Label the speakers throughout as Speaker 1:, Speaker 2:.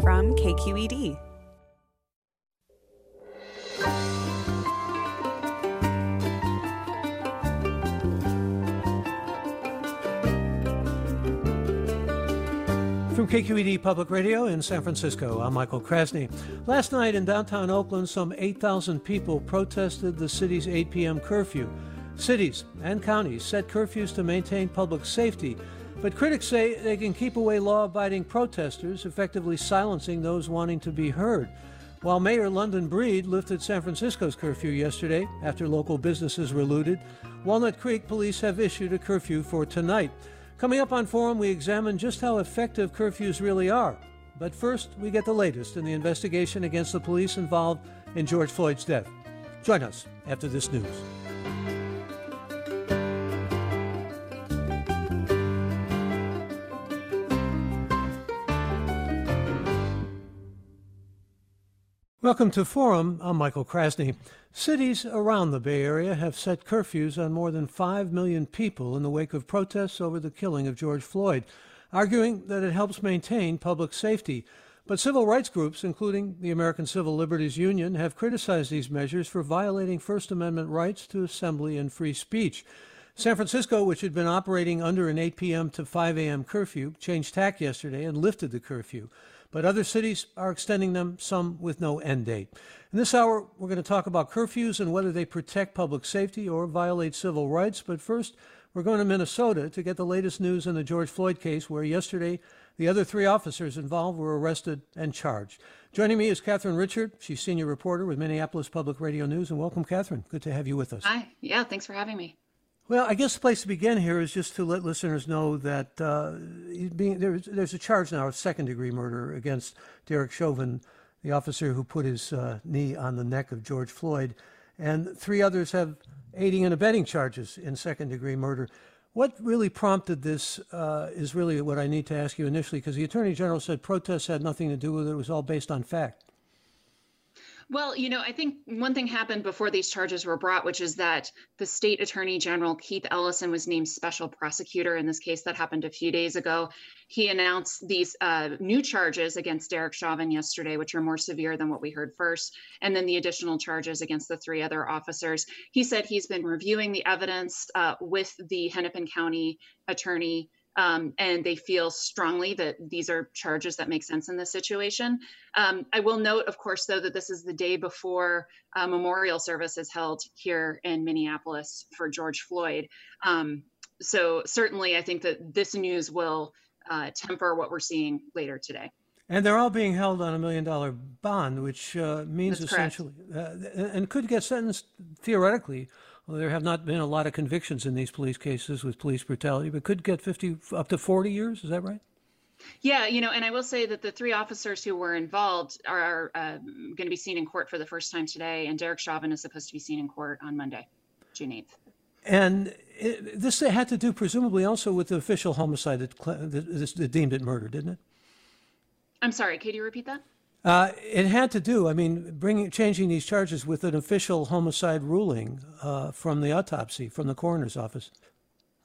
Speaker 1: from KQED.
Speaker 2: From KQED Public Radio in San Francisco, I'm Michael Krasny. Last night in downtown Oakland, some 8,000 people protested the city's 8 p.m. curfew. Cities and counties set curfews to maintain public safety, but critics say they can keep away law abiding protesters, effectively silencing those wanting to be heard. While Mayor London Breed lifted San Francisco's curfew yesterday after local businesses were looted, Walnut Creek police have issued a curfew for tonight. Coming up on Forum, we examine just how effective curfews really are. But first, we get the latest in the investigation against the police involved in George Floyd's death. Join us after this news. Welcome to Forum. I'm Michael Krasny. Cities around the Bay Area have set curfews on more than 5 million people in the wake of protests over the killing of George Floyd, arguing that it helps maintain public safety. But civil rights groups, including the American Civil Liberties Union, have criticized these measures for violating First Amendment rights to assembly and free speech. San Francisco, which had been operating under an 8 p.m. to 5 a.m. curfew, changed tack yesterday and lifted the curfew but other cities are extending them, some with no end date. In this hour, we're going to talk about curfews and whether they protect public safety or violate civil rights. But first, we're going to Minnesota to get the latest news in the George Floyd case, where yesterday the other three officers involved were arrested and charged. Joining me is Catharine Richert. She's senior reporter with Minneapolis Public Radio News. And welcome, Catherine. Good to have you with us.
Speaker 3: Hi. Yeah, thanks for having me.
Speaker 2: Well, I guess the place to begin here is just to let listeners know that uh, being, there's, there's a charge now of second degree murder against Derek Chauvin, the officer who put his uh, knee on the neck of George Floyd, and three others have aiding and abetting charges in second degree murder. What really prompted this uh, is really what I need to ask you initially, because the Attorney General said protests had nothing to do with it, it was all based on fact.
Speaker 3: Well, you know, I think one thing happened before these charges were brought, which is that the state attorney general, Keith Ellison, was named special prosecutor in this case that happened a few days ago. He announced these uh, new charges against Derek Chauvin yesterday, which are more severe than what we heard first, and then the additional charges against the three other officers. He said he's been reviewing the evidence uh, with the Hennepin County attorney um, and they feel strongly that these are charges that make sense in this situation. Um, I will note, of course, though, that this is the day before a memorial service is held here in Minneapolis for George Floyd. Um, so certainly, I think that this news will uh, temper what we're seeing later today.
Speaker 2: And they're all being held on a million dollar bond, which uh, means
Speaker 3: That's
Speaker 2: essentially, uh, and could get sentenced theoretically well, there have not been a lot of convictions in these police cases with police brutality, but could get 50 up to 40 years. Is that right?
Speaker 3: Yeah, you know, and I will say that the three officers who were involved are uh, going to be seen in court for the first time today, and Derek Chauvin is supposed to be seen in court on Monday, June 8th.
Speaker 2: And it, this had to do presumably also with the official homicide that, that, that deemed it murder, didn't it?
Speaker 3: I'm sorry, could you repeat that?
Speaker 2: Uh, it had to do, I mean, bringing changing these charges with an official homicide ruling uh, from the autopsy from the coroner's office.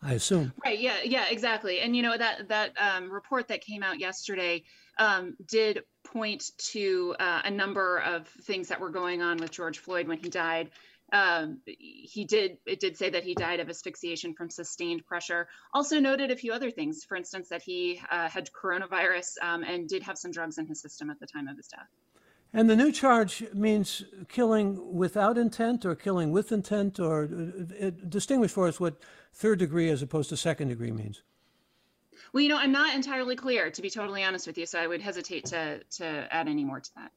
Speaker 2: I assume.
Speaker 3: Right. Yeah. Yeah. Exactly. And you know that that um, report that came out yesterday um, did point to uh, a number of things that were going on with George Floyd when he died um, he did it did say that he died of asphyxiation from sustained pressure. Also noted a few other things for instance that he uh, had coronavirus um, and did have some drugs in his system at the time of his death.
Speaker 2: And the new charge means killing without intent or killing with intent or uh, distinguish for us what third degree as opposed to second degree means.
Speaker 3: Well you know i'm not entirely clear to be totally honest with you so i would hesitate to to add any more to that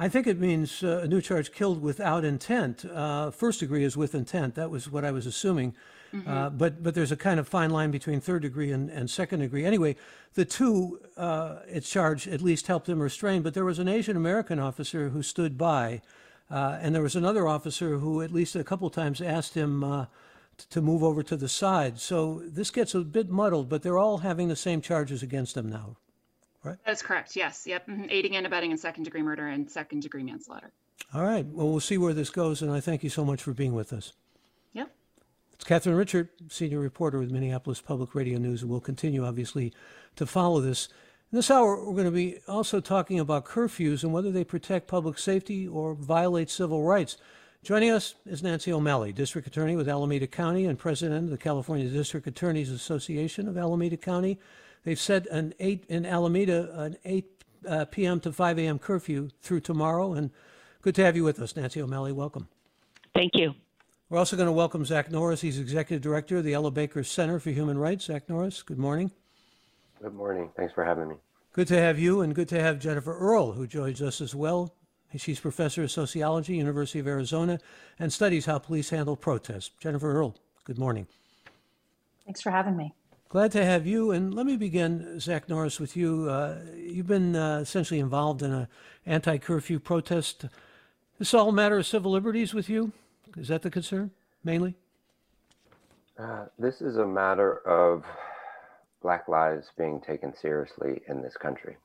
Speaker 2: I think it means uh, a new charge killed without intent. Uh, first degree is with intent. That was what I was assuming. Mm-hmm. Uh, but but there's a kind of fine line between third degree and, and second degree. Anyway, the two uh, it's charged at least helped him restrain. But there was an Asian American officer who stood by, uh, and there was another officer who at least a couple times asked him uh, to move over to the side. So this gets a bit muddled. But they're all having the same charges against them now right?
Speaker 3: That's correct. Yes. Yep. Mm-hmm. Aiding and abetting in second degree murder and second degree manslaughter.
Speaker 2: All right. Well, we'll see where this goes, and I thank you so much for being with us.
Speaker 3: Yep.
Speaker 2: It's Catharine Richert, senior reporter with Minneapolis Public Radio News, and we'll continue, obviously, to follow this. In this hour, we're going to be also talking about curfews and whether they protect public safety or violate civil rights. Joining us is Nancy O'Malley, District Attorney with Alameda County and President of the California District Attorneys Association of Alameda County. They've set an eight in Alameda an 8 uh, p.m. to 5 a.m. curfew through tomorrow. And good to have you with us, Nancy O'Malley. Welcome.
Speaker 1: Thank you.
Speaker 2: We're also going to welcome Zach Norris. He's Executive Director of the Ella Baker Center for Human Rights. Zach Norris, good morning.
Speaker 4: Good morning. Thanks for having me.
Speaker 2: Good to have you, and good to have Jennifer Earl, who joins us as well. She's professor of sociology, University of Arizona, and studies how police handle protests. Jennifer Earl, good morning.
Speaker 5: Thanks for having me.
Speaker 2: Glad to have you. And let me begin, Zach Norris, with you. Uh, you've been uh, essentially involved in an anti-curfew protest. This all a matter of civil liberties with you? Is that the concern, mainly?
Speaker 4: Uh, this is a matter of Black lives being taken seriously in this country.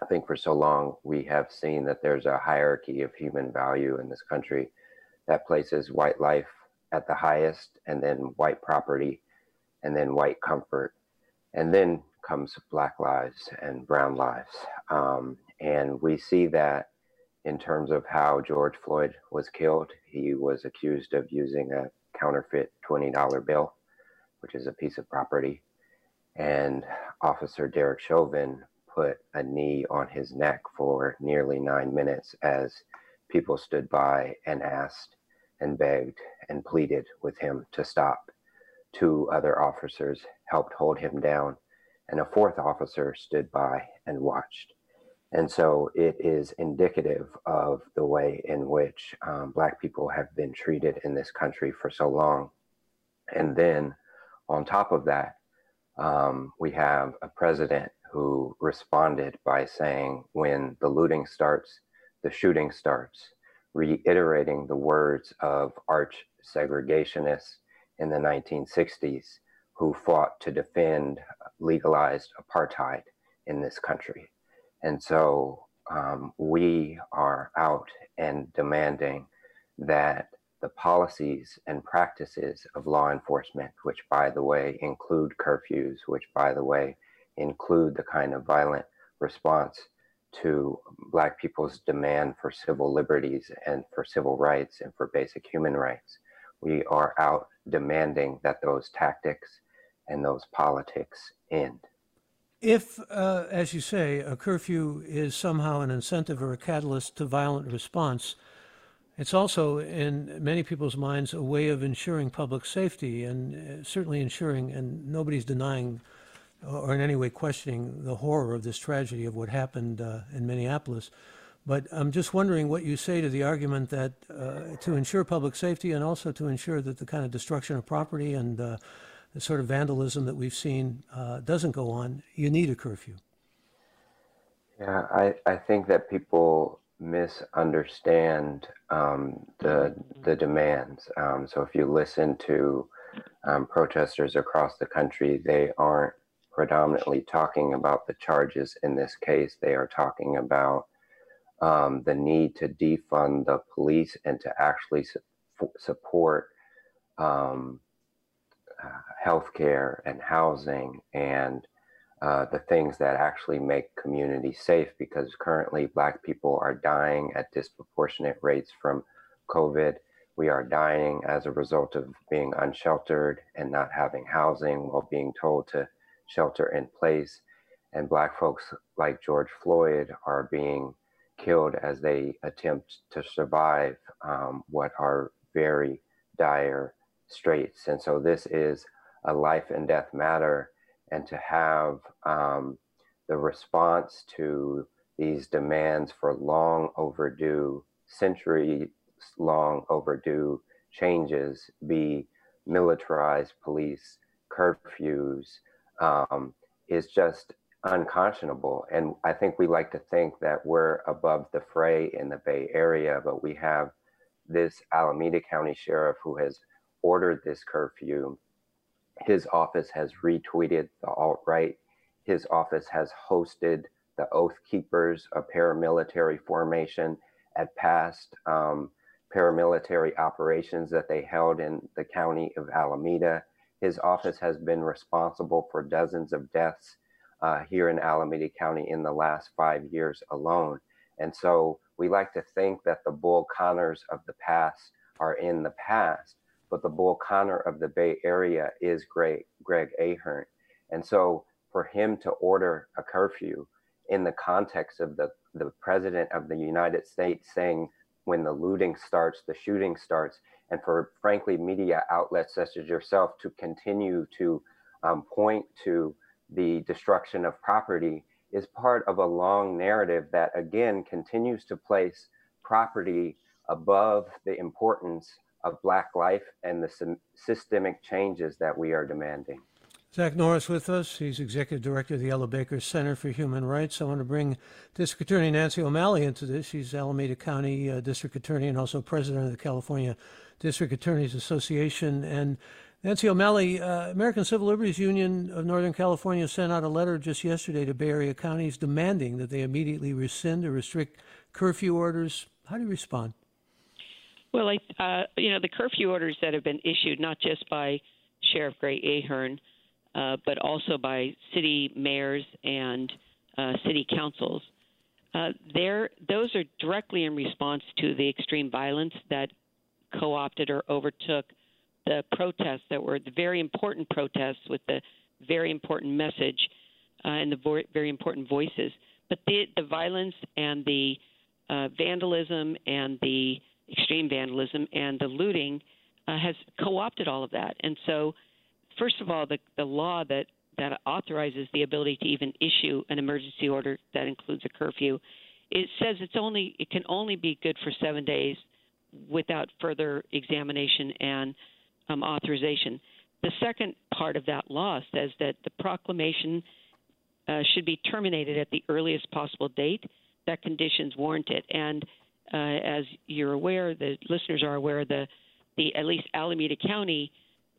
Speaker 4: I think for so long we have seen that there's a hierarchy of human value in this country that places white life at the highest, and then white property, and then white comfort, and then comes Black lives and Brown lives. Um, and we see that in terms of how George Floyd was killed. He was accused of using a counterfeit $20 bill, which is a piece of property and Officer Derek Chauvin put a knee on his neck for nearly nine minutes as people stood by and asked and begged and pleaded with him to stop. Two other officers helped hold him down, and a fourth officer stood by and watched. And so it is indicative of the way in which um, Black people have been treated in this country for so long. And then on top of that, um, we have a president who responded by saying, when the looting starts, the shooting starts, reiterating the words of arch segregationists in the 1960s who fought to defend legalized apartheid in this country. And so um, we are out and demanding that the policies and practices of law enforcement, which, by the way, include curfews, which, by the way, include the kind of violent response to Black people's demand for civil liberties and for civil rights and for basic human rights. We are out demanding that those tactics and those politics end.
Speaker 2: If, uh, as you say, a curfew is somehow an incentive or a catalyst to violent response, it's also, in many people's minds, a way of ensuring public safety and uh, certainly ensuring, and nobody's denying or in any way questioning the horror of this tragedy of what happened uh, in Minneapolis. But I'm just wondering what you say to the argument that uh, to ensure public safety and also to ensure that the kind of destruction of property and uh, the sort of vandalism that we've seen uh, doesn't go on, you need a curfew.
Speaker 4: Yeah, I, I think that people misunderstand um, the the demands. Um, so if you listen to um, protesters across the country, they aren't predominantly talking about the charges in this case. They are talking about um, the need to defund the police and to actually su- support um, uh, healthcare and housing and uh, the things that actually make communities safe because currently black people are dying at disproportionate rates from covid. We are dying as a result of being unsheltered and not having housing while being told to shelter in place. And black folks like george floyd are being killed as they attempt to survive um, what are very dire straits. And so this is a life and death matter. And to have um, the response to these demands for long overdue, century long overdue changes be militarized police curfews um, is just unconscionable. And I think we like to think that we're above the fray in the Bay Area, but we have this Alameda County sheriff who has ordered this curfew his office has retweeted the alt right. His office has hosted the Oath Keepers, a paramilitary formation, at past um, paramilitary operations that they held in the county of Alameda. His office has been responsible for dozens of deaths uh, here in Alameda County in the last five years alone. And so we like to think that the Bull Connors of the past are in the past, but the Bull Connor of the Bay Area is Greg, Greg Ahern. And so for him to order a curfew in the context of the, the president of the United States saying when the looting starts, the shooting starts, and for frankly media outlets such as yourself to continue to um, point to the destruction of property is part of a long narrative that again continues to place property above the importance of black life and the systemic changes that we are demanding.
Speaker 2: Zach Norris with us. He's executive director of the Ella Baker Center for Human Rights. I want to bring District Attorney Nancy O'Malley into this. She's Alameda County uh, District Attorney and also president of the California District Attorneys Association. And Nancy O'Malley, uh, American Civil Liberties Union of Northern California sent out a letter just yesterday to Bay Area counties demanding that they immediately rescind or restrict curfew orders. How do you respond?
Speaker 1: Well, I, uh, you know, the curfew orders that have been issued not just by Sheriff Greg Ahern, uh, but also by city mayors and uh, city councils. Uh, there, those are directly in response to the extreme violence that co-opted or overtook the protests that were the very important protests with the very important message uh, and the vo- very important voices. But the, the violence and the uh, vandalism and the extreme vandalism and the looting uh, has co-opted all of that. And so, first of all, the, the law that that authorizes the ability to even issue an emergency order that includes a curfew, it says it's only it can only be good for seven days without further examination and um, authorization. The second part of that law says that the proclamation uh, should be terminated at the earliest possible date that conditions warrant it. And uh, as you're aware, the listeners are aware, the the at least Alameda County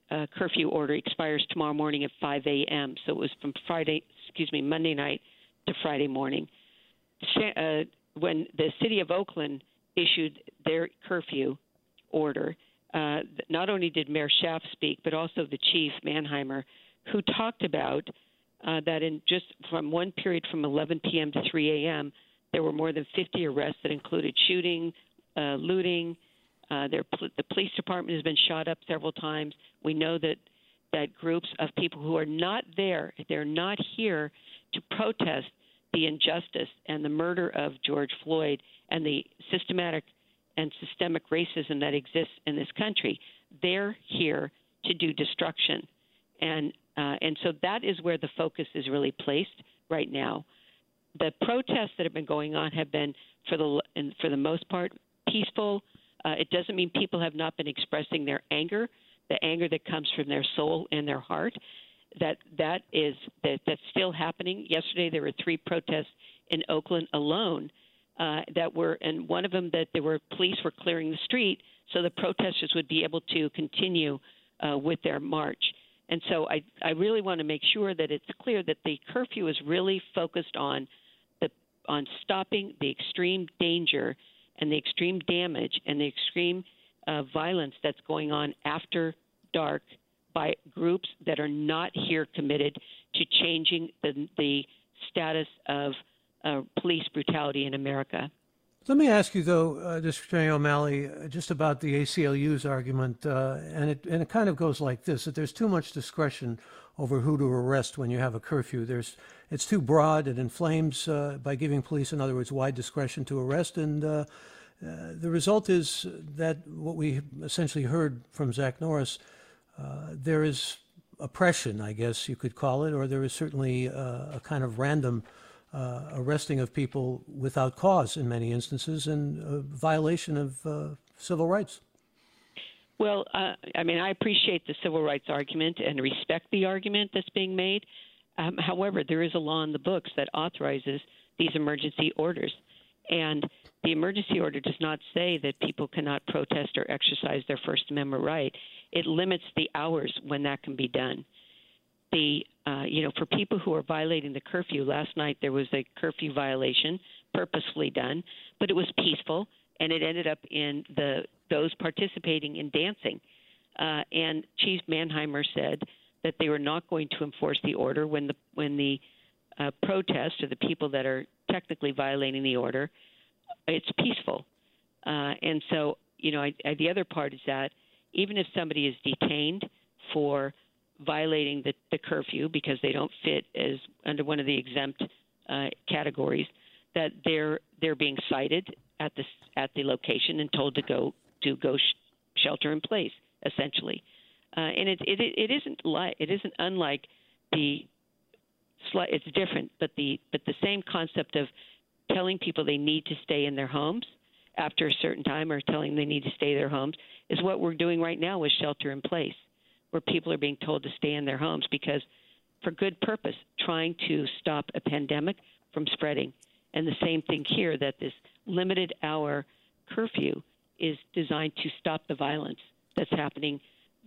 Speaker 1: uh, curfew order expires tomorrow morning at 5 a.m. So it was from Friday, excuse me, Monday night to Friday morning. Uh, when the city of Oakland issued their curfew order, uh, not only did Mayor Schaaf speak, but also the chief Manheimer, who talked about uh, that in just from one period from 11 p.m. to 3 a.m., there were more than 50 arrests that included shooting, uh, looting. Uh, the police department has been shot up several times. We know that that groups of people who are not there, they're not here to protest the injustice and the murder of George Floyd and the systematic and systemic racism that exists in this country. They're here to do destruction, and uh, and so that is where the focus is really placed right now. The protests that have been going on have been, for the for the most part, peaceful. Uh, it doesn't mean people have not been expressing their anger, the anger that comes from their soul and their heart. That that is that that's still happening. Yesterday there were three protests in Oakland alone uh, that were, and one of them that there were police were clearing the street so the protesters would be able to continue uh, with their march. And so I, I really want to make sure that it's clear that the curfew is really focused on the on stopping the extreme danger and the extreme damage and the extreme uh, violence that's going on after dark by groups that are not here committed to changing the, the status of uh, police brutality in America.
Speaker 2: Let me ask you, though, uh, Attorney O'Malley, uh, just about the ACLU's argument, uh, and it and it kind of goes like this: that there's too much discretion over who to arrest when you have a curfew. There's it's too broad; it inflames uh, by giving police, in other words, wide discretion to arrest, and uh, the result is that what we essentially heard from Zach Norris, there is oppression, I guess you could call it, or there is certainly a kind of random uh, arresting of people without cause in many instances and a violation of uh, civil rights.
Speaker 1: Well, uh, I mean, I appreciate the civil rights argument and respect the argument that's being made. Um, however, there is a law in the books that authorizes these emergency orders. And the emergency order does not say that people cannot protest or exercise their First Amendment right. It limits the hours when that can be done the uh, you know for people who are violating the curfew. Last night there was a curfew violation, purposefully done, but it was peaceful, and it ended up in the those participating in dancing. Uh, and Chief Manheimer said that they were not going to enforce the order when the when the uh, protest or the people that are technically violating the order, it's peaceful. Uh, and so, you know, I, I, the other part is that even if somebody is detained for violating the, the curfew because they don't fit as under one of the exempt uh, categories, that they're they're being cited at the at the location and told to go to go sh- shelter in place essentially. Uh, and it, it it isn't like it isn't unlike the it's different, but the but the same concept of telling people they need to stay in their homes after a certain time or telling they need to stay in their homes is what we're doing right now with shelter in place, where people are being told to stay in their homes because for good purpose, trying to stop a pandemic from spreading. And the same thing here that this limited hour curfew is designed to stop the violence that's happening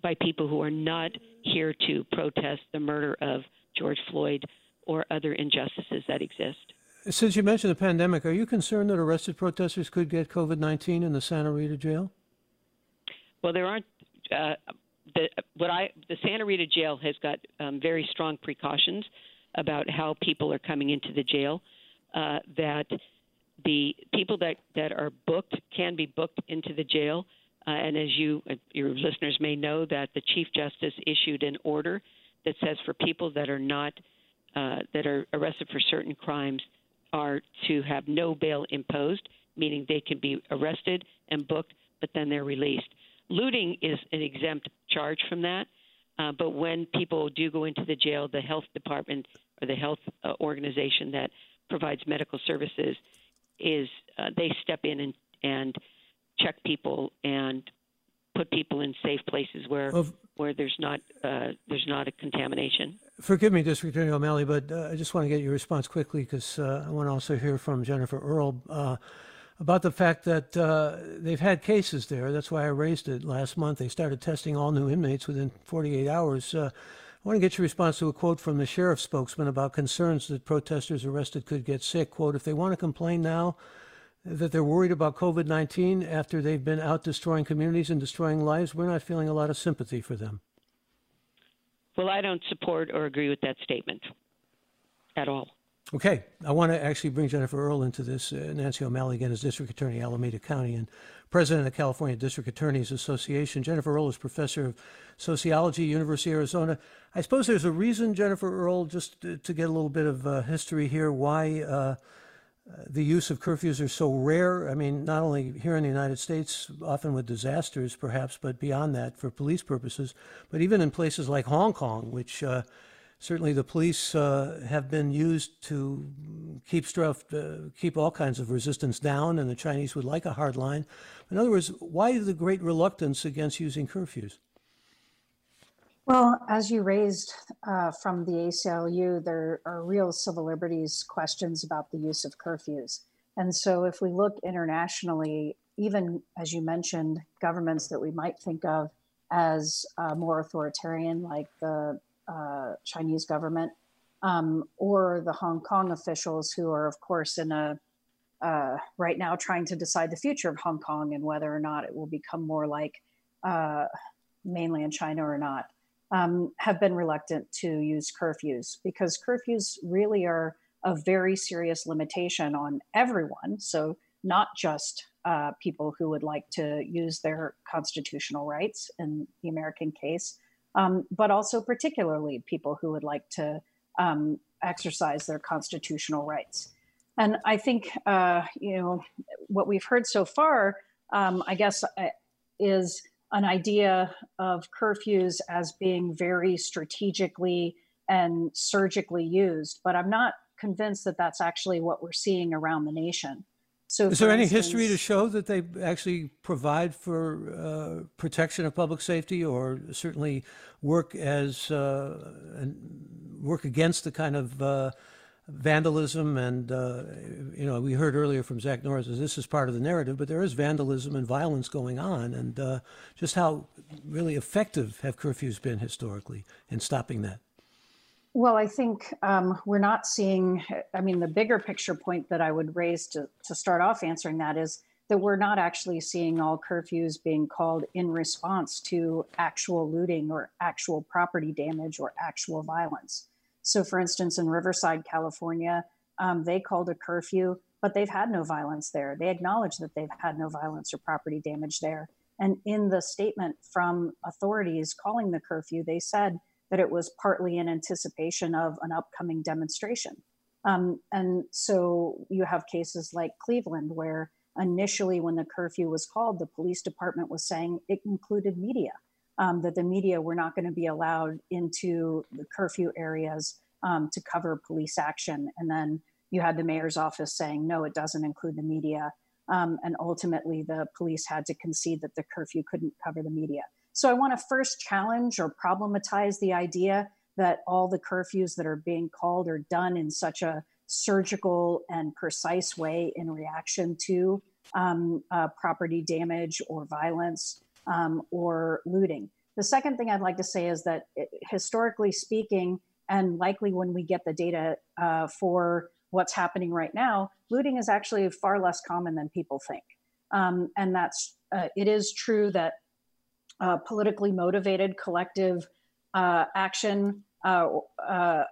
Speaker 1: by people who are not here to protest the murder of George Floyd or other injustices that exist.
Speaker 2: Since you mentioned the pandemic, are you concerned that arrested protesters could get COVID 19 in the Santa Rita jail?
Speaker 1: Well, there aren't. Uh, the, what I the Santa Rita jail has got um, very strong precautions about how people are coming into the jail. Uh, that the people that, that are booked can be booked into the jail. Uh, and as you your listeners may know, that the Chief Justice issued an order that says for people that are not uh, that are arrested for certain crimes are to have no bail imposed, meaning they can be arrested and booked, but then they're released. Looting is an exempt charge from that, uh, but when people do go into the jail, the health department or the health uh, organization that provides medical services is uh, they step in and, and check people and put people in safe places where where there's not uh, there's not a contamination.
Speaker 2: Forgive me, District Attorney O'Malley, but uh, I just want to get your response quickly because uh, I want to also hear from Jennifer Earl uh, about the fact that uh, they've had cases there. That's why I raised it last month. They started testing all new inmates within 48 hours. Uh, I want to get your response to a quote from the sheriff's spokesman about concerns that protesters arrested could get sick. Quote, if they want to complain now, that they're worried about COVID 19 after they've been out destroying communities and destroying lives, we're not feeling a lot of sympathy for them.
Speaker 1: Well, I don't support or agree with that statement at all.
Speaker 2: Okay, I want to actually bring Jennifer Earl into this. Uh, Nancy O'Malley again is District Attorney, Alameda County, and President of California District Attorneys Association. Jennifer Earl is Professor of Sociology, University of Arizona. I suppose there's a reason, Jennifer Earl, just to, to get a little bit of uh, history here, why uh, the use of curfews are so rare. I mean, not only here in the United States, often with disasters perhaps, but beyond that for police purposes, but even in places like Hong Kong, which uh, certainly the police uh, have been used to keep stuff, uh, keep all kinds of resistance down, and the Chinese would like a hard line. In other words, why the great reluctance against using curfews?
Speaker 5: Well, as you raised uh, from the ACLU, there are real civil liberties questions about the use of curfews. And so, if we look internationally, even as you mentioned, governments that we might think of as uh, more authoritarian, like the uh, Chinese government, um, or the Hong Kong officials who are, of course, in a uh, right now trying to decide the future of Hong Kong and whether or not it will become more like uh, mainland China or not um, have been reluctant to use curfews because curfews really are a very serious limitation on everyone. So, not just uh, people who would like to use their constitutional rights in the American case, um, but also particularly people who would like to um, exercise their constitutional rights. And I think, uh, you know, what we've heard so far, um, I guess, uh, is an idea of curfews as being very strategically and surgically used, but I'm not convinced that that's actually what we're seeing around the nation.
Speaker 2: So, is there any instance, history to show that they actually provide for uh, protection of public safety, or certainly work as uh, work against the kind of uh, vandalism and uh, you know we heard earlier from Zach Norris that this is part of the narrative, but there is vandalism and violence going on, and uh, just how really effective have curfews been historically in stopping that?
Speaker 5: Well, I think um, we're not seeing. I mean, the bigger picture point that I would raise to to start off answering that is that we're not actually seeing all curfews being called in response to actual looting or actual property damage or actual violence So, for instance, in Riverside, California, um, they called a curfew, but they've had no violence there. They acknowledge that they've had no violence or property damage there. And in the statement from authorities calling the curfew, they said that it was partly in anticipation of an upcoming demonstration. Um, and so you have cases like Cleveland, where initially, when the curfew was called, the police department was saying it included media, um, that the media were not going to be allowed into the curfew areas um, to cover police action. And then you had the mayor's office saying, no, it doesn't include the media. Um, and ultimately, the police had to concede that the curfew couldn't cover the media. So I want to first challenge or problematize the idea that all the curfews that are being called are done in such a surgical and precise way in reaction to um, uh, property damage or violence um, or looting. The second thing I'd like to say is that it, historically speaking, and likely when we get the data uh, for what's happening right now, looting is actually far less common than people think. Um, and that's, uh, it is true that uh, politically motivated collective uh, action uh, uh,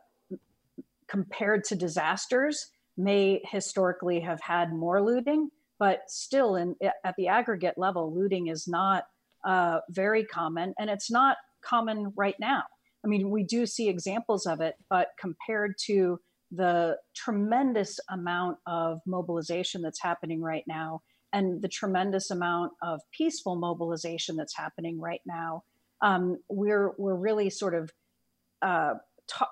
Speaker 5: compared to disasters may historically have had more looting, but still in, at the aggregate level, looting is not uh, very common and it's not common right now. I mean, we do see examples of it, but compared to the tremendous amount of mobilization that's happening right now and the tremendous amount of peaceful mobilization that's happening right now, um, we're we're really sort of uh,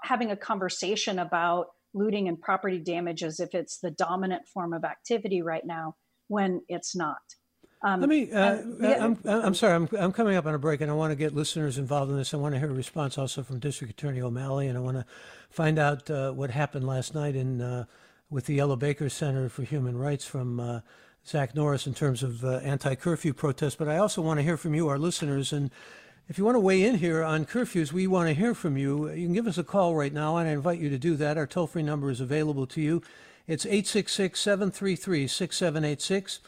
Speaker 5: having a conversation about looting and property damage as if it's the dominant form of activity right now when it's not.
Speaker 2: Um, Let me. Uh, and, yeah, I'm, I'm sorry. I'm, I'm coming up on a break, and I want to get listeners involved in this. I want to hear a response also from District Attorney O'Malley, and I want to find out uh, what happened last night in uh, with the Ella Baker Center for Human Rights from uh, Zach Norris in terms of uh, anti-curfew protests. But I also want to hear from you, our listeners, and if you want to weigh in here on curfews, we want to hear from you. You can give us a call right now, and I invite you to do that. Our toll free number is available to you. It's 866 733 6786.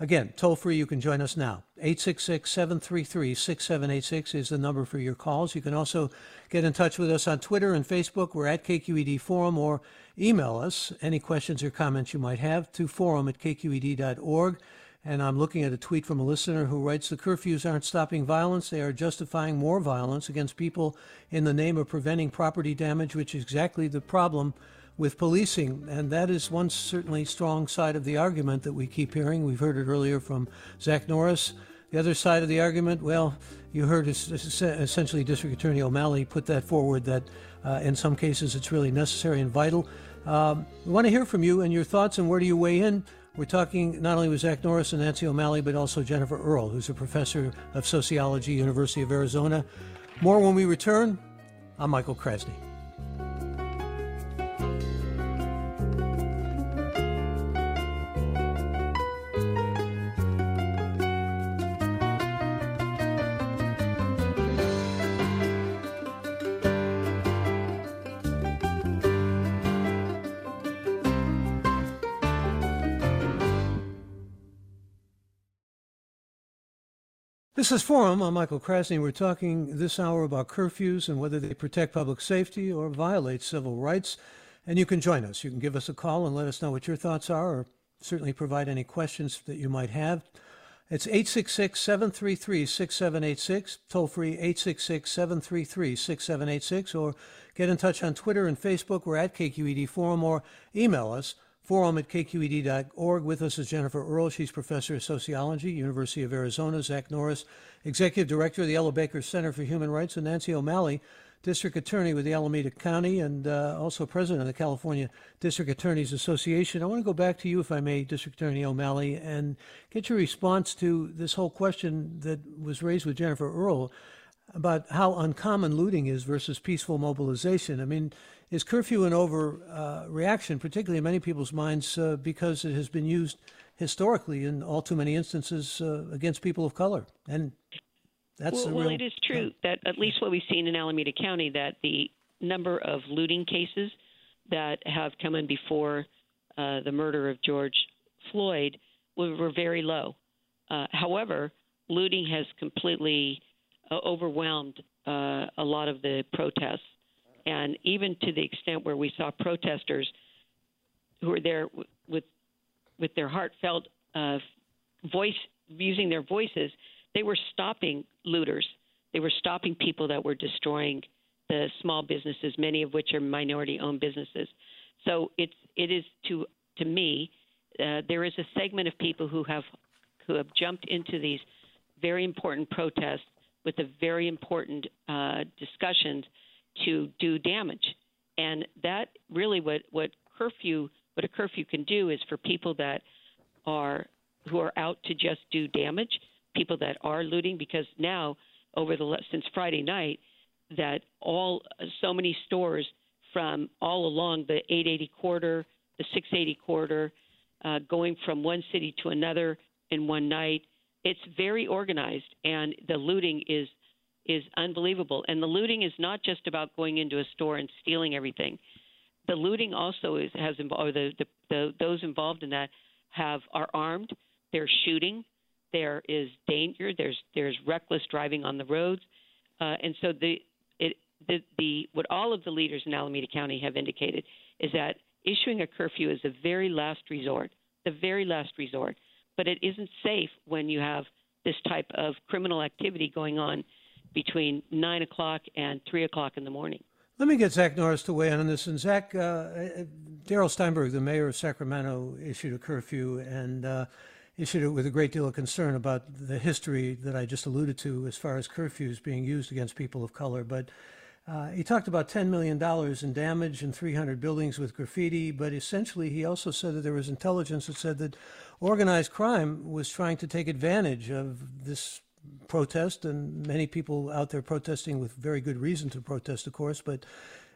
Speaker 2: Again, toll free, you can join us now. 866 733 6786 is the number for your calls. You can also get in touch with us on Twitter and Facebook. We're at KQED Forum or email us any questions or comments you might have to forum at kqed.org. And I'm looking at a tweet from a listener who writes The curfews aren't stopping violence, they are justifying more violence against people in the name of preventing property damage, which is exactly the problem with policing. And that is one certainly strong side of the argument that we keep hearing. We've heard it earlier from Zach Norris. The other side of the argument, well, you heard essentially District Attorney O'Malley put that forward that uh, in some cases it's really necessary and vital. Um, we want to hear from you and your thoughts and where do you weigh in? We're talking not only with Zach Norris and Nancy O'Malley, but also Jennifer Earl, who's a professor of sociology, University of Arizona. More when we return. I'm Michael Krasny. This is Forum. I'm Michael Krasny. We're talking this hour about curfews and whether they protect public safety or violate civil rights. And you can join us. You can give us a call and let us know what your thoughts are, or certainly provide any questions that you might have. It's 866 733 6786, toll free 866 733 6786, or get in touch on Twitter and Facebook. We're at KQED Forum, or email us Forum at kqed.org. With us is Jennifer Earl. She's professor of sociology, University of Arizona. Zach Norris, executive director of the Ella Baker Center for Human Rights, and Nancy O'Malley, district attorney with the Alameda County and uh, also president of the California District Attorneys Association. I want to go back to you, if I may, District Attorney O'Malley, and get your response to this whole question that was raised with Jennifer Earl about how uncommon looting is versus peaceful mobilization. I mean, is curfew an overreaction, uh, particularly in many people's minds, uh, because it has been used historically in all too many instances uh, against people of color? And that's
Speaker 1: well,
Speaker 2: well
Speaker 1: it is true that at least what we've seen in Alameda County that the number of looting cases that have come in before uh, the murder of George Floyd were, were very low. Uh, however, looting has completely overwhelmed a lot of the protests and even to the extent where we saw protesters who were there with with their heartfelt uh, voice using their voices, they were stopping looters. They were stopping people that were destroying the small businesses, many of which are minority-owned businesses. So it's it is to to me, uh, there is a segment of people who have who have jumped into these very important protests with a very important uh, discussions to do damage, and that really what what curfew what a curfew can do is for people that are who are out to just do damage, people that are looting, because now over the since Friday night, that all so many stores from all along the 880 corridor, the 680 corridor, uh, going from one city to another in one night. It's very organized, and the looting is is unbelievable. And the looting is not just about going into a store and stealing everything. The looting also is has or the, the, the those involved in that have are armed. They're shooting. There is danger. There's there's reckless driving on the roads, uh, and so the it the, the what all of the leaders in Alameda County have indicated is that issuing a curfew is the very last resort, the very last resort. But it isn't safe when you have this type of criminal activity going on between nine o'clock and three o'clock in the morning.
Speaker 2: Let me get Zach Norris to weigh in on this. And Zach, uh, Darrell Steinberg, the mayor of Sacramento, issued a curfew and uh, issued it with a great deal of concern about the history that I just alluded to as far as curfews being used against people of color. But uh, he talked about $10 million in damage and 300 buildings with graffiti, but essentially he also said that there was intelligence that said that organized crime was trying to take advantage of this protest, and many people out there protesting with very good reason to protest, of course, but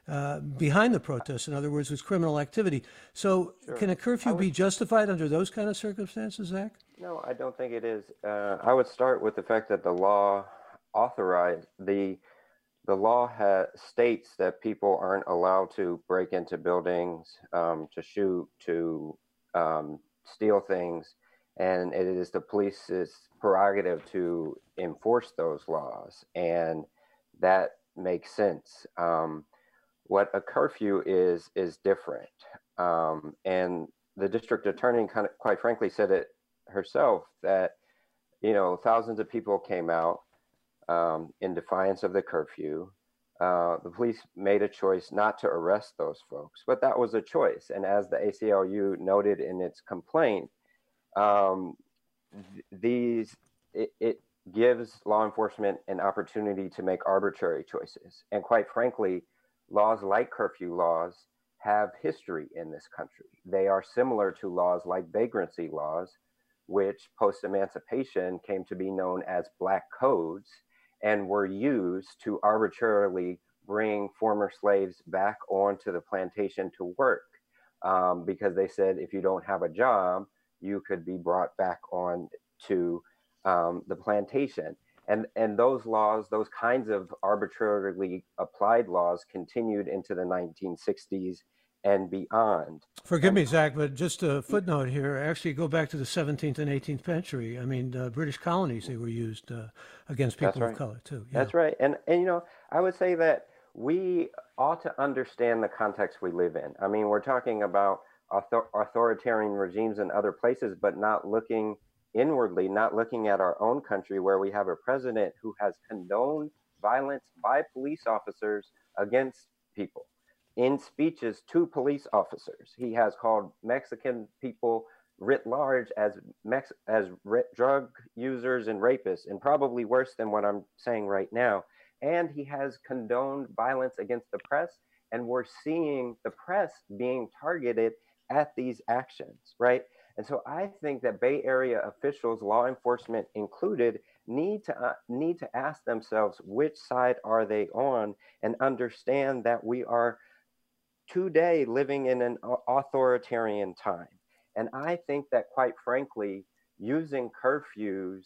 Speaker 2: uh, behind the protest, in other words, was criminal activity. So, sure. can a curfew would, be justified under those kind of circumstances, Zach?
Speaker 4: No, I don't think it is. Uh, I would start with the fact that the law authorized the the law ha- states that people aren't allowed to break into buildings, um, to shoot, to um, steal things, and it is the police's prerogative to enforce those laws, and that makes sense. Um, what a curfew is is different, um, and the district attorney, kind of, quite frankly, said it herself that you know thousands of people came out um, in defiance of the curfew. Uh, the police made a choice not to arrest those folks, but that was a choice. And as the ACLU noted in its complaint, um, th- these it, it gives law enforcement an opportunity to make arbitrary choices. And quite frankly, laws like curfew laws have history in this country. They are similar to laws like vagrancy laws, which post emancipation came to be known as black codes and were used to arbitrarily bring former slaves back onto the plantation to work um, because they said if you don't have a job, you could be brought back on to um, the plantation. And, and those laws, those kinds of arbitrarily applied laws continued into the 1960s and beyond.
Speaker 2: Forgive and, me, Zach, but just a footnote here. Actually, go back to the 17th and 18th century. I mean, uh, British colonies, they were used uh, against people right. of color, too.
Speaker 4: Yeah. That's right. And, and, you know, I would say that we ought to understand the context we live in. I mean, we're talking about author- authoritarian regimes in other places, but not looking inwardly, not looking at our own country where we have a president who has condoned violence by police officers against people in speeches to police officers. He has called Mexican people writ large as Mex- as drug users and rapists, and probably worse than what I'm saying right now. And he has condoned violence against the press, and we're seeing the press being targeted at these actions, right? And so I think that Bay Area officials, law enforcement included, need to uh, need to ask themselves which side are they on and understand that we are today living in an authoritarian time. And I think that quite frankly, using curfews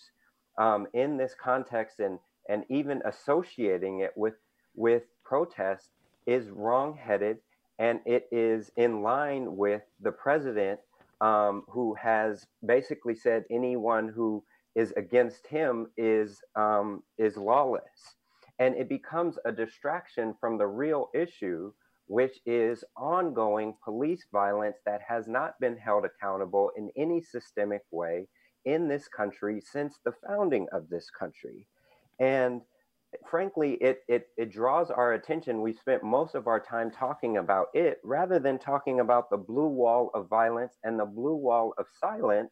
Speaker 4: um, in this context and and even associating it with with protest is wrongheaded and it is in line with the president um, who has basically said anyone who is against him is um, is lawless. and it becomes a distraction from the real issue, which is ongoing police violence that has not been held accountable in any systemic way in this country since the founding of this country. And frankly, it, it, it draws our attention. We spent most of our time talking about it rather than talking about the blue wall of violence and the blue wall of silence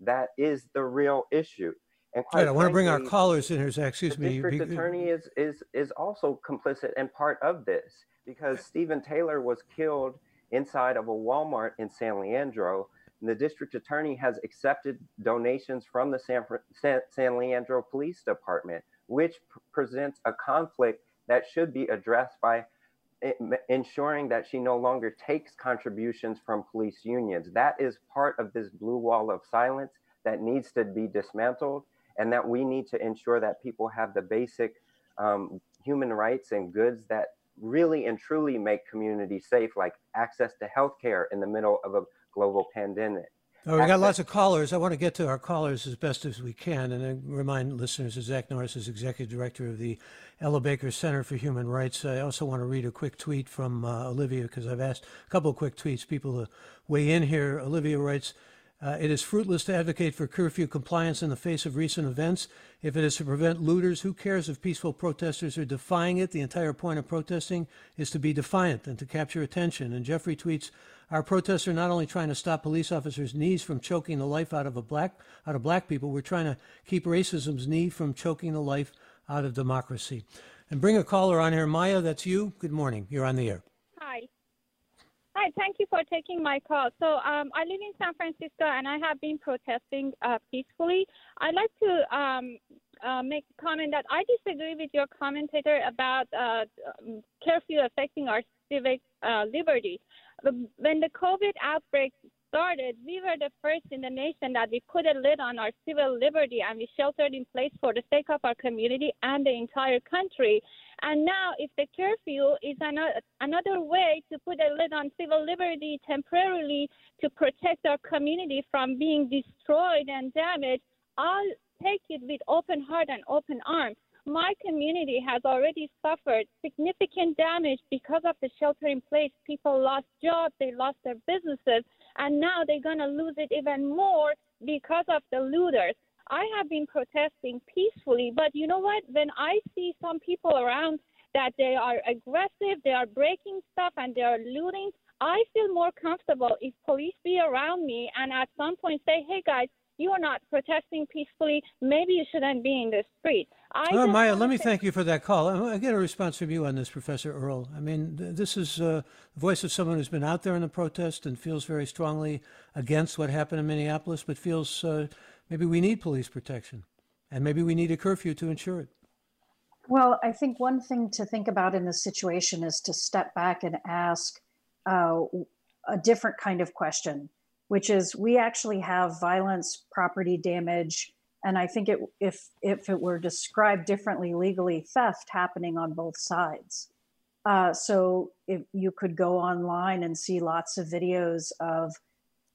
Speaker 4: that is the real issue.
Speaker 2: And quite right, I want to bring our callers in here, Zach. Excuse
Speaker 4: the
Speaker 2: me.
Speaker 4: District attorney is, is, is also complicit and part of this because Steven Taylor was killed inside of a Walmart in San Leandro. And the district attorney has accepted donations from the San, San Leandro Police Department, which presents a conflict that should be addressed by ensuring that she no longer takes contributions from police unions. That is part of this blue wall of silence that needs to be dismantled and that we need to ensure that people have the basic um, human rights and goods that really and truly make communities safe, like access to healthcare in the middle of a global pandemic.
Speaker 2: Oh, we got lots of callers. I want to get to our callers as best as we can. And I remind listeners that Zach Norris is Executive Director of the Ella Baker Center for Human Rights. I also want to read a quick tweet from uh, Olivia because I've asked a couple of quick tweets, people to weigh in here. Olivia writes, uh, it is fruitless to advocate for curfew compliance in the face of recent events. If it is to prevent looters, who cares if peaceful protesters are defying it? The entire point of protesting is to be defiant and to capture attention. And Jeffrey tweets, our protests are not only trying to stop police officers' knees from choking the life out of a black out of black people, we're trying to keep racism's knee from choking the life out of democracy. And bring a caller on here. Maya, that's you. Good morning. You're on the air.
Speaker 6: Hi, thank you for taking my call. So um, I live in San Francisco and I have been protesting uh, peacefully. I'd like to um, uh, make a comment that I disagree with your commentator about uh, curfew affecting our civic uh, liberty. When the COVID outbreak started, we were the first in the nation that we put a lid on our civil liberty and we sheltered in place for the sake of our community and the entire country. And now, if the curfew is another, another way to put a lid on civil liberty temporarily to protect our community from being destroyed and damaged, I'll take it with open heart and open arms my community has already suffered significant damage because of the shelter in place. People lost jobs, they lost their businesses, and now they're going to lose it even more because of the looters. I have been protesting peacefully, but you know what? When I see some people around that they are aggressive, they are breaking stuff, and they are looting, I feel more comfortable if police be around me and at some point say, hey guys, you are not protesting peacefully. Maybe you shouldn't be in the street.
Speaker 2: I oh, Maya, let me say- thank you for that call. I get a response from you on this, Professor Earl. I mean, this is uh, the voice of someone who's been out there in the protest and feels very strongly against what happened in Minneapolis, but feels uh, maybe we need police protection and maybe we need a curfew to ensure it.
Speaker 5: Well, I think one thing to think about in this situation is to step back and ask uh, a different kind of question which is we actually have violence, property damage, and I think it, if if it were described differently legally, theft happening on both sides. Uh, so if you could go online and see lots of videos of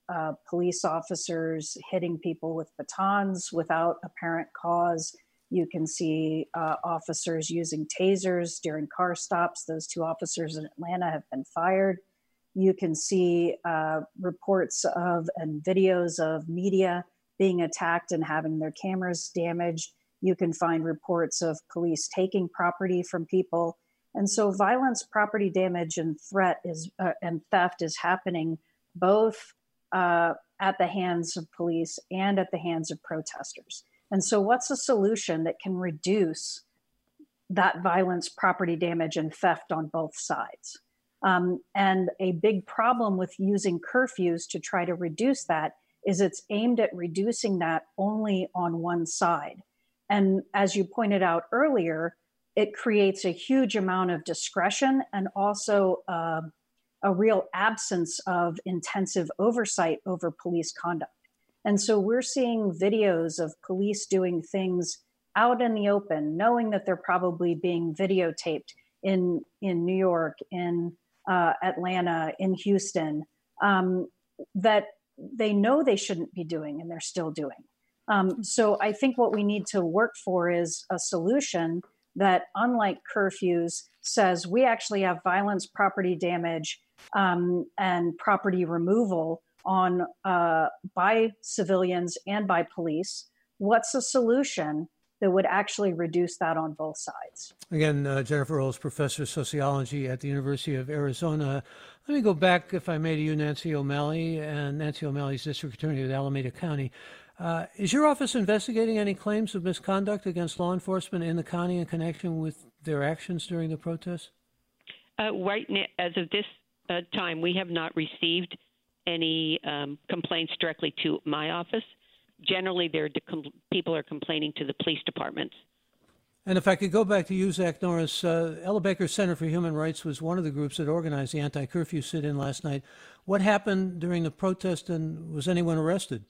Speaker 5: uh, police officers hitting people with batons without apparent cause. You can see uh, officers using tasers during car stops. Those two officers in Atlanta have been fired. You can see uh, reports of and videos of media being attacked and having their cameras damaged. You can find reports of police taking property from people. And so violence, property damage, and threat is uh, and theft is happening both uh, at the hands of police and at the hands of protesters. And so, what's a solution that can reduce that violence, property damage, and theft on both sides? Um, and a big problem with using curfews to try to reduce that is it's aimed at reducing that only on one side. And as you pointed out earlier, it creates a huge amount of discretion and also uh, a real absence of intensive oversight over police conduct. And so we're seeing videos of police doing things out in the open, knowing that they're probably being videotaped in, in New York, in uh, Atlanta, in Houston, um, that they know they shouldn't be doing and they're still doing. Um, so I think what we need to work for is a solution that, unlike curfews, says we actually have violence, property damage, um, and property removal on uh, by civilians and by police. What's the solution that would actually reduce that on both sides?
Speaker 2: Again, uh, Jennifer Earl's, professor of sociology at the University of Arizona. Let me go back, if I may, to you, Nancy O'Malley, and Nancy O'Malley's district attorney of Alameda County. Uh, is your office investigating any claims of misconduct against law enforcement in the county in connection with their actions during the protests?
Speaker 1: Uh, right now, as of this uh, time, we have not received any um, complaints directly to my office. Generally, people are complaining to the police departments.
Speaker 2: And if I could go back to you, Zach Norris, uh, Ella Baker Center for Human Rights was one of the groups that organized the anti curfew sit in last night. What happened during the protest and was anyone arrested?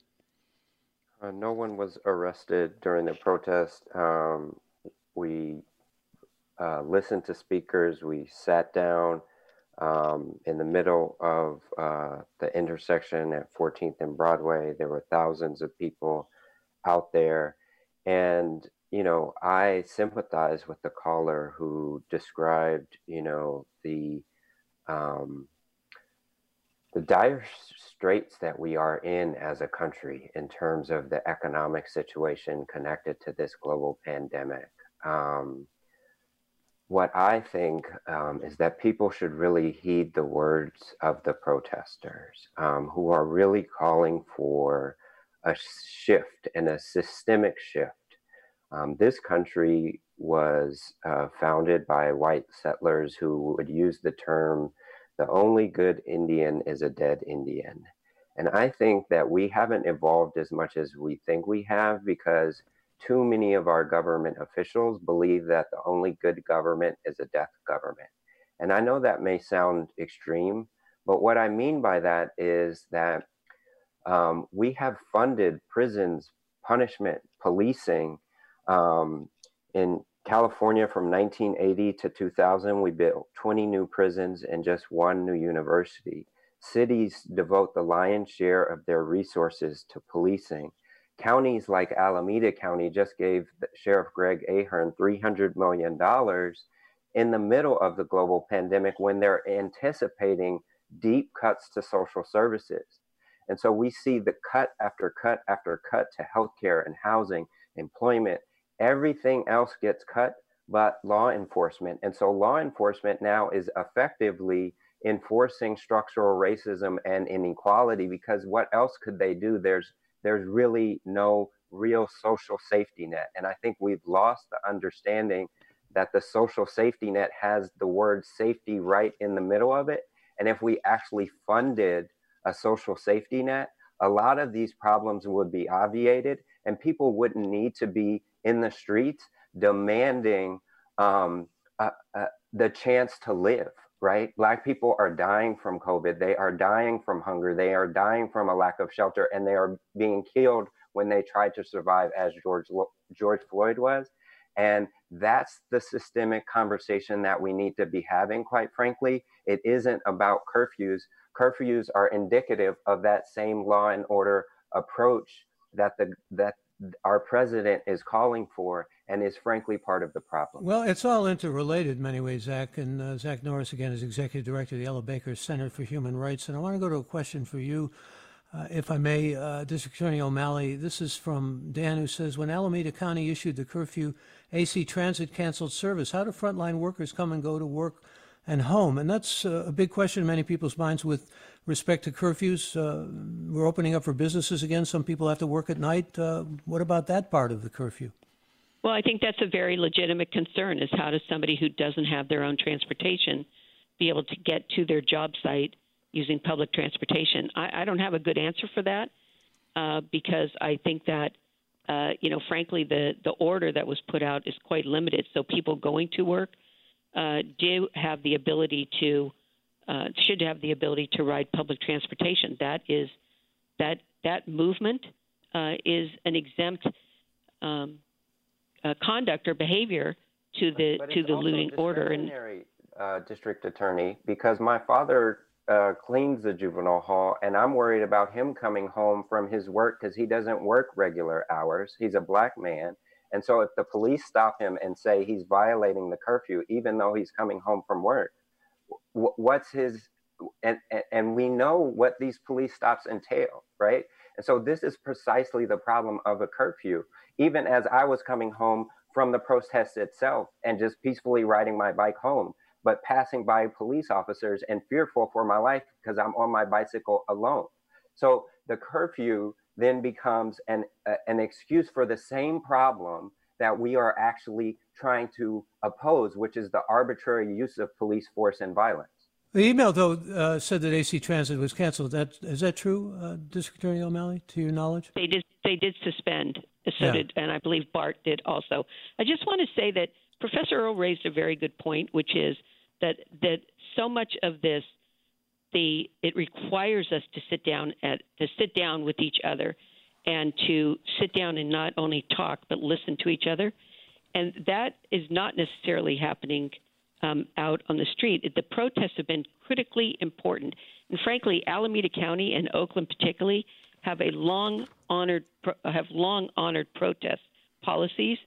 Speaker 4: Uh, no one was arrested during the protest. Um, we uh, listened to speakers, we sat down um, in the middle of uh, the intersection at 14th and Broadway. There were thousands of people out there. And, you know, I sympathize with the caller who described, you know, the, um, the dire straits that we are in as a country in terms of the economic situation connected to this global pandemic. Um, what I think um, is that people should really heed the words of the protesters um, who are really calling for a shift and a systemic shift. Um, this country was uh, founded by white settlers who would use the term the only good Indian is a dead Indian. And I think that we haven't evolved as much as we think we have because too many of our government officials believe that the only good government is a death government. And I know that may sound extreme, but what I mean by that is that um, we have funded prisons, punishment, policing. Um, in California from 1980 to 2000, we built 20 new prisons and just one new university. Cities devote the lion's share of their resources to policing counties like Alameda County just gave Sheriff Greg Ahern $300 million in the middle of the global pandemic when they're anticipating deep cuts to social services. And so we see the cut after cut after cut to healthcare and housing, employment, everything else gets cut but law enforcement. And so law enforcement now is effectively enforcing structural racism and inequality because what else could they do? There's there's really no real social safety net. And I think we've lost the understanding that the social safety net has the word safety right in the middle of it. And if we actually funded a social safety net, a lot of these problems would be obviated and people wouldn't need to be in the streets demanding um, uh, uh, the chance to live right? Black people are dying from COVID. They are dying from hunger. They are dying from a lack of shelter, and they are being killed when they try to survive, as George George Floyd was. And that's the systemic conversation that we need to be having. Quite frankly, it isn't about curfews. Curfews are indicative of that same law and order approach that the that our president is calling for and is frankly part of the problem.
Speaker 2: Well, it's all interrelated in many ways, Zach. And uh, Zach Norris, again, is executive director of the Ella Baker Center for Human Rights. And I want to go to a question for you, uh, if I may. Uh, District Attorney O'Malley, this is from Dan, who says When Alameda County issued the curfew, AC Transit canceled service. How do frontline workers come and go to work and home? And that's uh, a big question in many people's minds with respect to curfews. Uh, we're opening up for businesses again. Some people have to work at night. Uh, what about that part of the curfew?
Speaker 1: Well, I think that's a very legitimate concern is how does somebody who doesn't have their own transportation be able to get to their job site using public transportation? I, I don't have a good answer for that uh, because I think that, uh, you know, frankly, the, the order that was put out is quite limited. So people going to work uh, do have the ability to, uh, should have the ability to ride public transportation. That is, that, that movement uh, is an exempt um, uh, conduct or behavior to the
Speaker 4: but
Speaker 1: to the looting order
Speaker 4: and uh, district attorney because my father uh, cleans the juvenile hall and i'm worried about him coming home from his work because he doesn't work regular hours he's a black man And so if the police stop him and say he's violating the curfew, even though he's coming home from work, what's his and, and we know what these police stops entail, right? And so this is precisely the problem of a curfew. Even as I was coming home from the protest itself and just peacefully riding my bike home, but passing by police officers and fearful for my life because I'm on my bicycle alone. So the curfew then becomes an, an excuse for the same problem that we are actually trying to oppose, which is the arbitrary use of police force and violence.
Speaker 2: The email, though, uh, said that AC Transit was canceled. That is that true, uh, District Attorney O'Malley, to your knowledge?
Speaker 1: They did. They did suspend. So yeah. did, and I believe BART did also. I just want to say that Professor Earl raised a very good point, which is that that so much of this, the it requires us to sit down at to sit down with each other, and to sit down and not only talk but listen to each other, and that is not necessarily happening um, out on the street. The protests have been critically important, and frankly, Alameda County and Oakland particularly have a long honored have long honored protest policies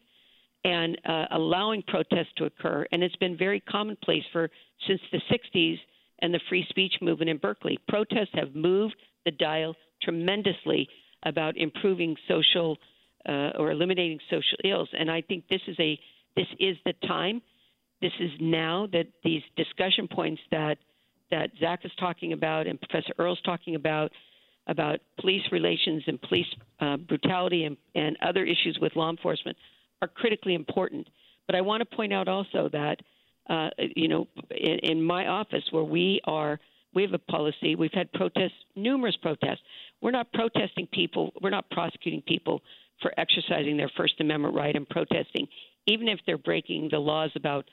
Speaker 1: and uh, allowing protests to occur. And it's been very commonplace for since the 60s and the free speech movement in Berkeley. Protests have moved the dial tremendously about improving social uh, or eliminating social ills. And I think this is a this is the time this is now that these discussion points that that Zach is talking about and Professor Earl's talking about about police relations and police uh, brutality and, and other issues with law enforcement are critically important. But I want to point out also that uh, you know in, in my office where we are we have a policy. We've had protests numerous protests. We're not protesting people. We're not prosecuting people for exercising their first amendment right and protesting even if they're breaking the laws about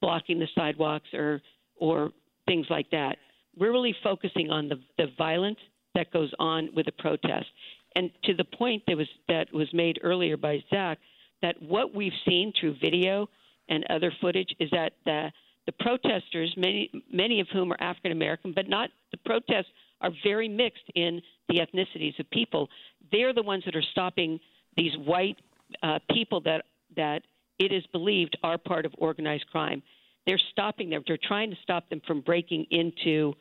Speaker 1: blocking the sidewalks or or things like that. We're really focusing on the, the violence that goes on with a protest. And to the point that was that was made earlier by Zach, that what we've seen through video and other footage is that the the protesters, many many of whom are African American, but not the protests are very mixed in the ethnicities of people. They're the ones that are stopping these white uh, people that that it is believed are part of organized crime. They're stopping them. They're trying to stop them from breaking into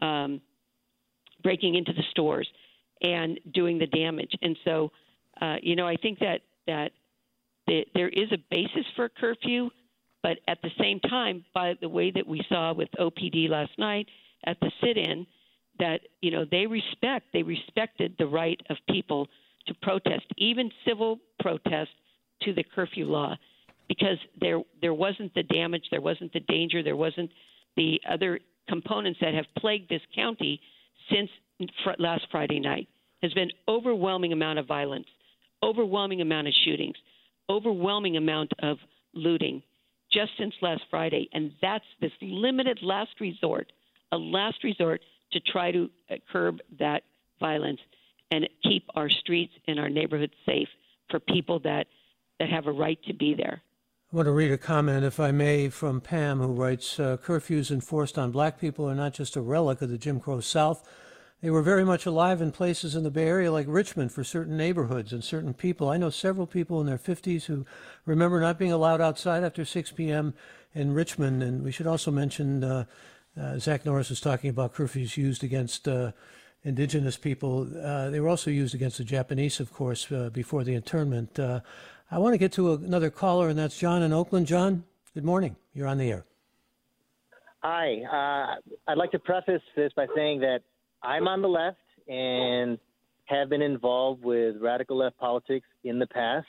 Speaker 1: um, breaking into the stores and doing the damage. And so, uh, you know, I think that that the, there is a basis for a curfew, but at the same time, by the way that we saw with OPD last night at the sit-in, that you know they respect they respected the right of people to protest, even civil protest, to the curfew law because there there wasn't the damage, there wasn't the danger, there wasn't the other components that have plagued this county since fr- last Friday night. Has been overwhelming amount of violence, overwhelming amount of shootings, overwhelming amount of looting just since last Friday, and that's this limited last resort, a last resort to try to uh, curb that violence and keep our streets and our neighborhoods safe for people that that have a right to be there.
Speaker 2: I want to read a comment, if I may, from Pam, who writes uh, Curfews enforced on black people are not just a relic of the Jim Crow South. They were very much alive in places in the Bay Area like Richmond for certain neighborhoods and certain people. I know several people in their 50s who remember not being allowed outside after 6 p.m. in Richmond. And we should also mention uh, uh, Zach Norris was talking about curfews used against uh, indigenous people. Uh, they were also used against the Japanese, of course, uh, before the internment. I want to get to another caller, and that's John in Oakland. John, good morning. You're on the air.
Speaker 7: Hi. Uh, I'd like to preface this by saying that I'm on the left and have been involved with radical left politics in the past.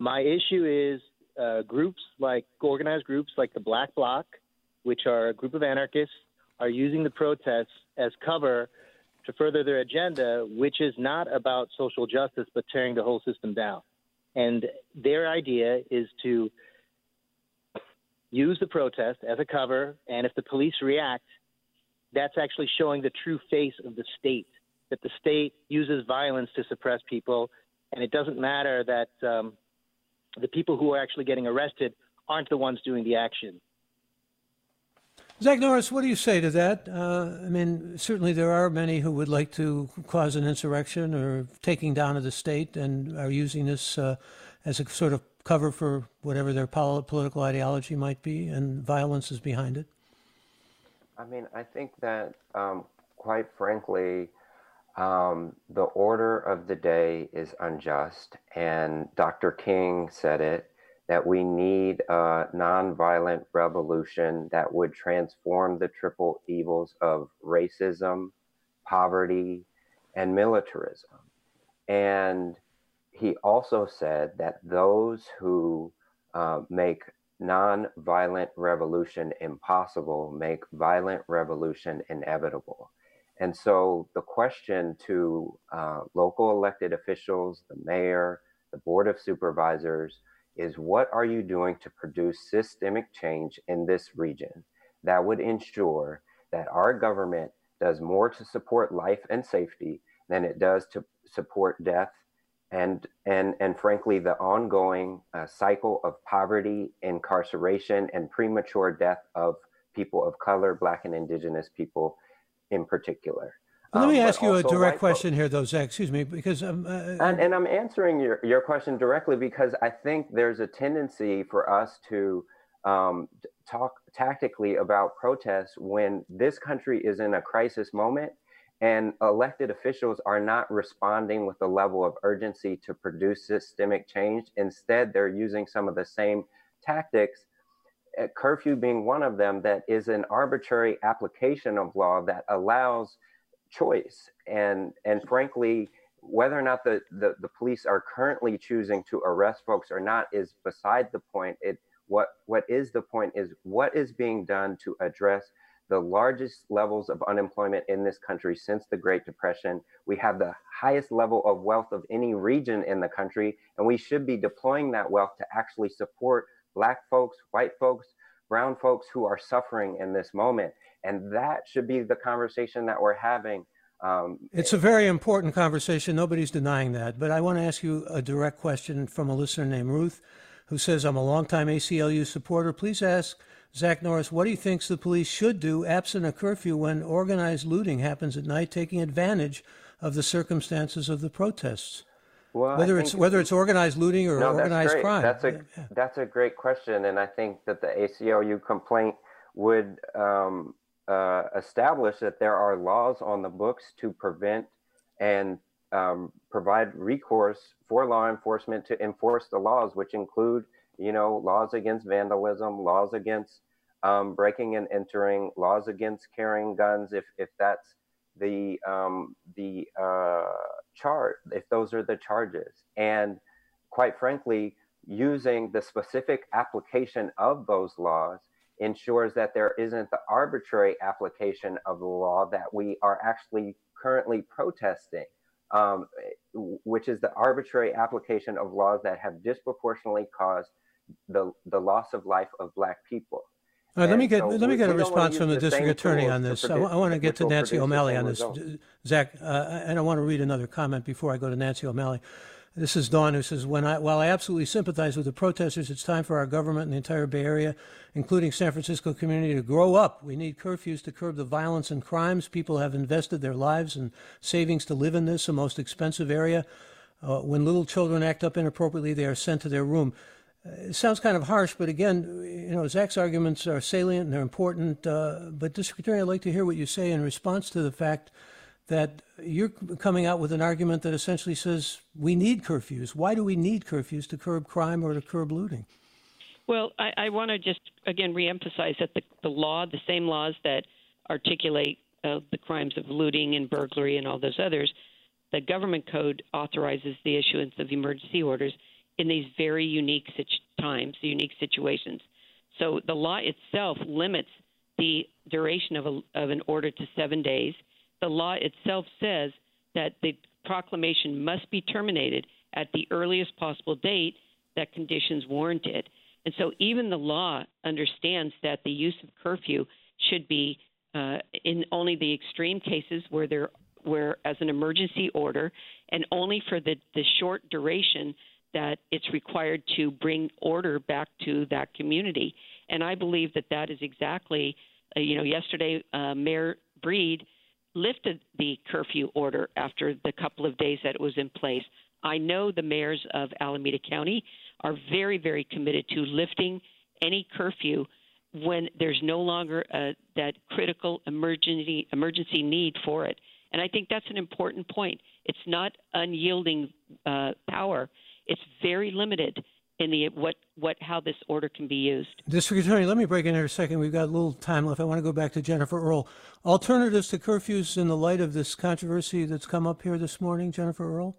Speaker 7: My issue is uh, groups like organized groups like the Black Bloc, which are a group of anarchists, are using the protests as cover to further their agenda, which is not about social justice but tearing the whole system down. And their idea is to use the protest as a cover, and if the police react, that's actually showing the true face of the state. That the state uses violence to suppress people, and it doesn't matter that um, the people who are actually getting arrested aren't the ones doing the action.
Speaker 2: Zach Norris, what do you say to that? Uh, I mean, certainly there are many who would like to cause an insurrection or taking down of the state and are using this uh, as a sort of cover for whatever their political ideology might be, and violence is behind it.
Speaker 4: I mean, I think that, um, quite frankly, um, the order of the day is unjust, and Dr. King said it that we need a nonviolent revolution that would transform the triple evils of racism, poverty, and militarism. And he also said that those who uh, make nonviolent revolution impossible make violent revolution inevitable. And so the question to uh, local elected officials, the mayor, the board of supervisors, is what are you doing to produce systemic change in this region that would ensure that our government does more to support life and safety than it does to support death and and and frankly the ongoing uh, cycle of poverty incarceration and premature death of people of color black and indigenous people in particular
Speaker 2: let me um, ask you a direct question here, though, Zach. Excuse me, because um, uh,
Speaker 4: and, and I'm answering your, your question directly because I think there's a tendency for us to um, talk tactically about protests when this country is in a crisis moment and elected officials are not responding with the level of urgency to produce systemic change. Instead, they're using some of the same tactics uh, curfew being one of them that is an arbitrary application of law that allows choice. And and frankly, whether or not the, the, the police are currently choosing to arrest folks or not is beside the point. It what what is the point is what is being done to address the largest levels of unemployment in this country since the Great Depression. We have the highest level of wealth of any region in the country, and we should be deploying that wealth to actually support Black folks, white folks, brown folks who are suffering in this moment. And that should be the conversation that we're having.
Speaker 2: Um, it's a very important conversation. Nobody's denying that. But I want to ask you a direct question from a listener named Ruth, who says, I'm a longtime ACLU supporter. Please ask Zach Norris, what he thinks the police should do absent a curfew when organized looting happens at night, taking advantage of the circumstances of the protests. Well, whether it's whether it's organized looting or no, organized crime.
Speaker 4: That's a yeah. that's a great question, and I think that the ACLU complaint would um, uh, establish that there are laws on the books to prevent and um, provide recourse for law enforcement to enforce the laws, which include, you know, laws against vandalism, laws against um, breaking and entering, laws against carrying guns, if if that's the um, the uh, chart, if those are the charges, and quite frankly, using the specific application of those laws ensures that there isn't the arbitrary application of the law that we are actually currently protesting, um, which is the arbitrary application of laws that have disproportionately caused the, the loss of life of Black people.
Speaker 2: All right, let me get so let me get a response from the, the district attorney on this. I, I want to get to Nancy O'Malley on this. Zach, uh, and I want to read another comment before I go to Nancy O'Malley. This is Dawn who says, when I, while I absolutely sympathize with the protesters, it's time for our government and the entire Bay Area, including San Francisco community, to grow up. We need curfews to curb the violence and crimes. People have invested their lives and savings to live in this, the most expensive area. Uh, when little children act up inappropriately, they are sent to their room. Uh, it sounds kind of harsh, but again, you know, Zach's arguments are salient and they're important. Uh, but District Attorney, I'd like to hear what you say in response to the fact that you're coming out with an argument that essentially says we need curfews. Why do we need curfews to curb crime or to curb looting?
Speaker 1: Well, I, I want to just again reemphasize that the, the law, the same laws that articulate uh, the crimes of looting and burglary and all those others, the government code authorizes the issuance of emergency orders in these very unique times, unique situations. So the law itself limits the duration of, a, of an order to seven days the law itself says that the proclamation must be terminated at the earliest possible date that conditions warrant it. And so even the law understands that the use of curfew should be uh, in only the extreme cases where there where as an emergency order and only for the, the short duration that it's required to bring order back to that community. And I believe that that is exactly Uh, you know, yesterday, uh, Mayor Breed lifted the curfew order after the couple of days that it was in place. I know the mayors of Alameda County are very, very committed to lifting any curfew when there's no longer uh, that critical emergency emergency need for it. And I think that's an important point. It's not unyielding uh, power; it's very limited in the what what how this order can be used.
Speaker 2: District Attorney, let me break in here a second. We've got a little time left. I want to go back to Jennifer Earl. Alternatives to curfews in the light of this controversy that's come up here this morning, Jennifer Earl.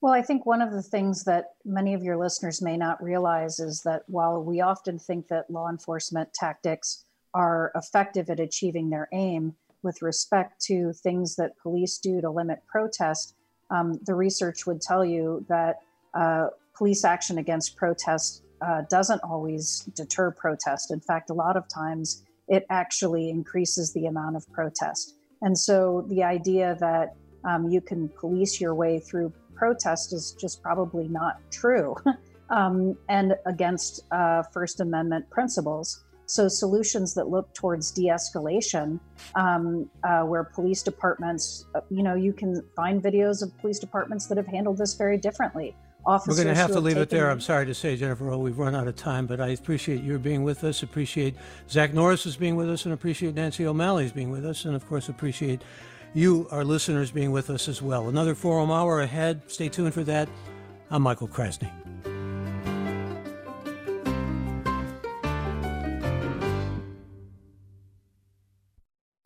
Speaker 5: Well, I think one of the things that many of your listeners may not realize is that while we often think that law enforcement tactics are effective at achieving their aim with respect to things that police do to limit protest, um, the research would tell you that uh, police action against protest uh, doesn't always deter protest. In fact, a lot of times it actually increases the amount of protest. And so the idea that um, you can police your way through protest is just probably not true um, and against uh, First Amendment principles. So, solutions that look towards de escalation, um, uh, where police departments, uh, you know, you can find videos of police departments that have handled this very differently
Speaker 2: officers. We're going to have to leave it there. I'm sorry to say, Jennifer, oh, we've run out of time, but I appreciate your being with us, appreciate Zach Norris's being with us, and appreciate Nancy O'Malley's being with us, and of course, appreciate you, our listeners, being with us as well. Another Forum Hour ahead. Stay tuned for that. I'm Michael Krasny.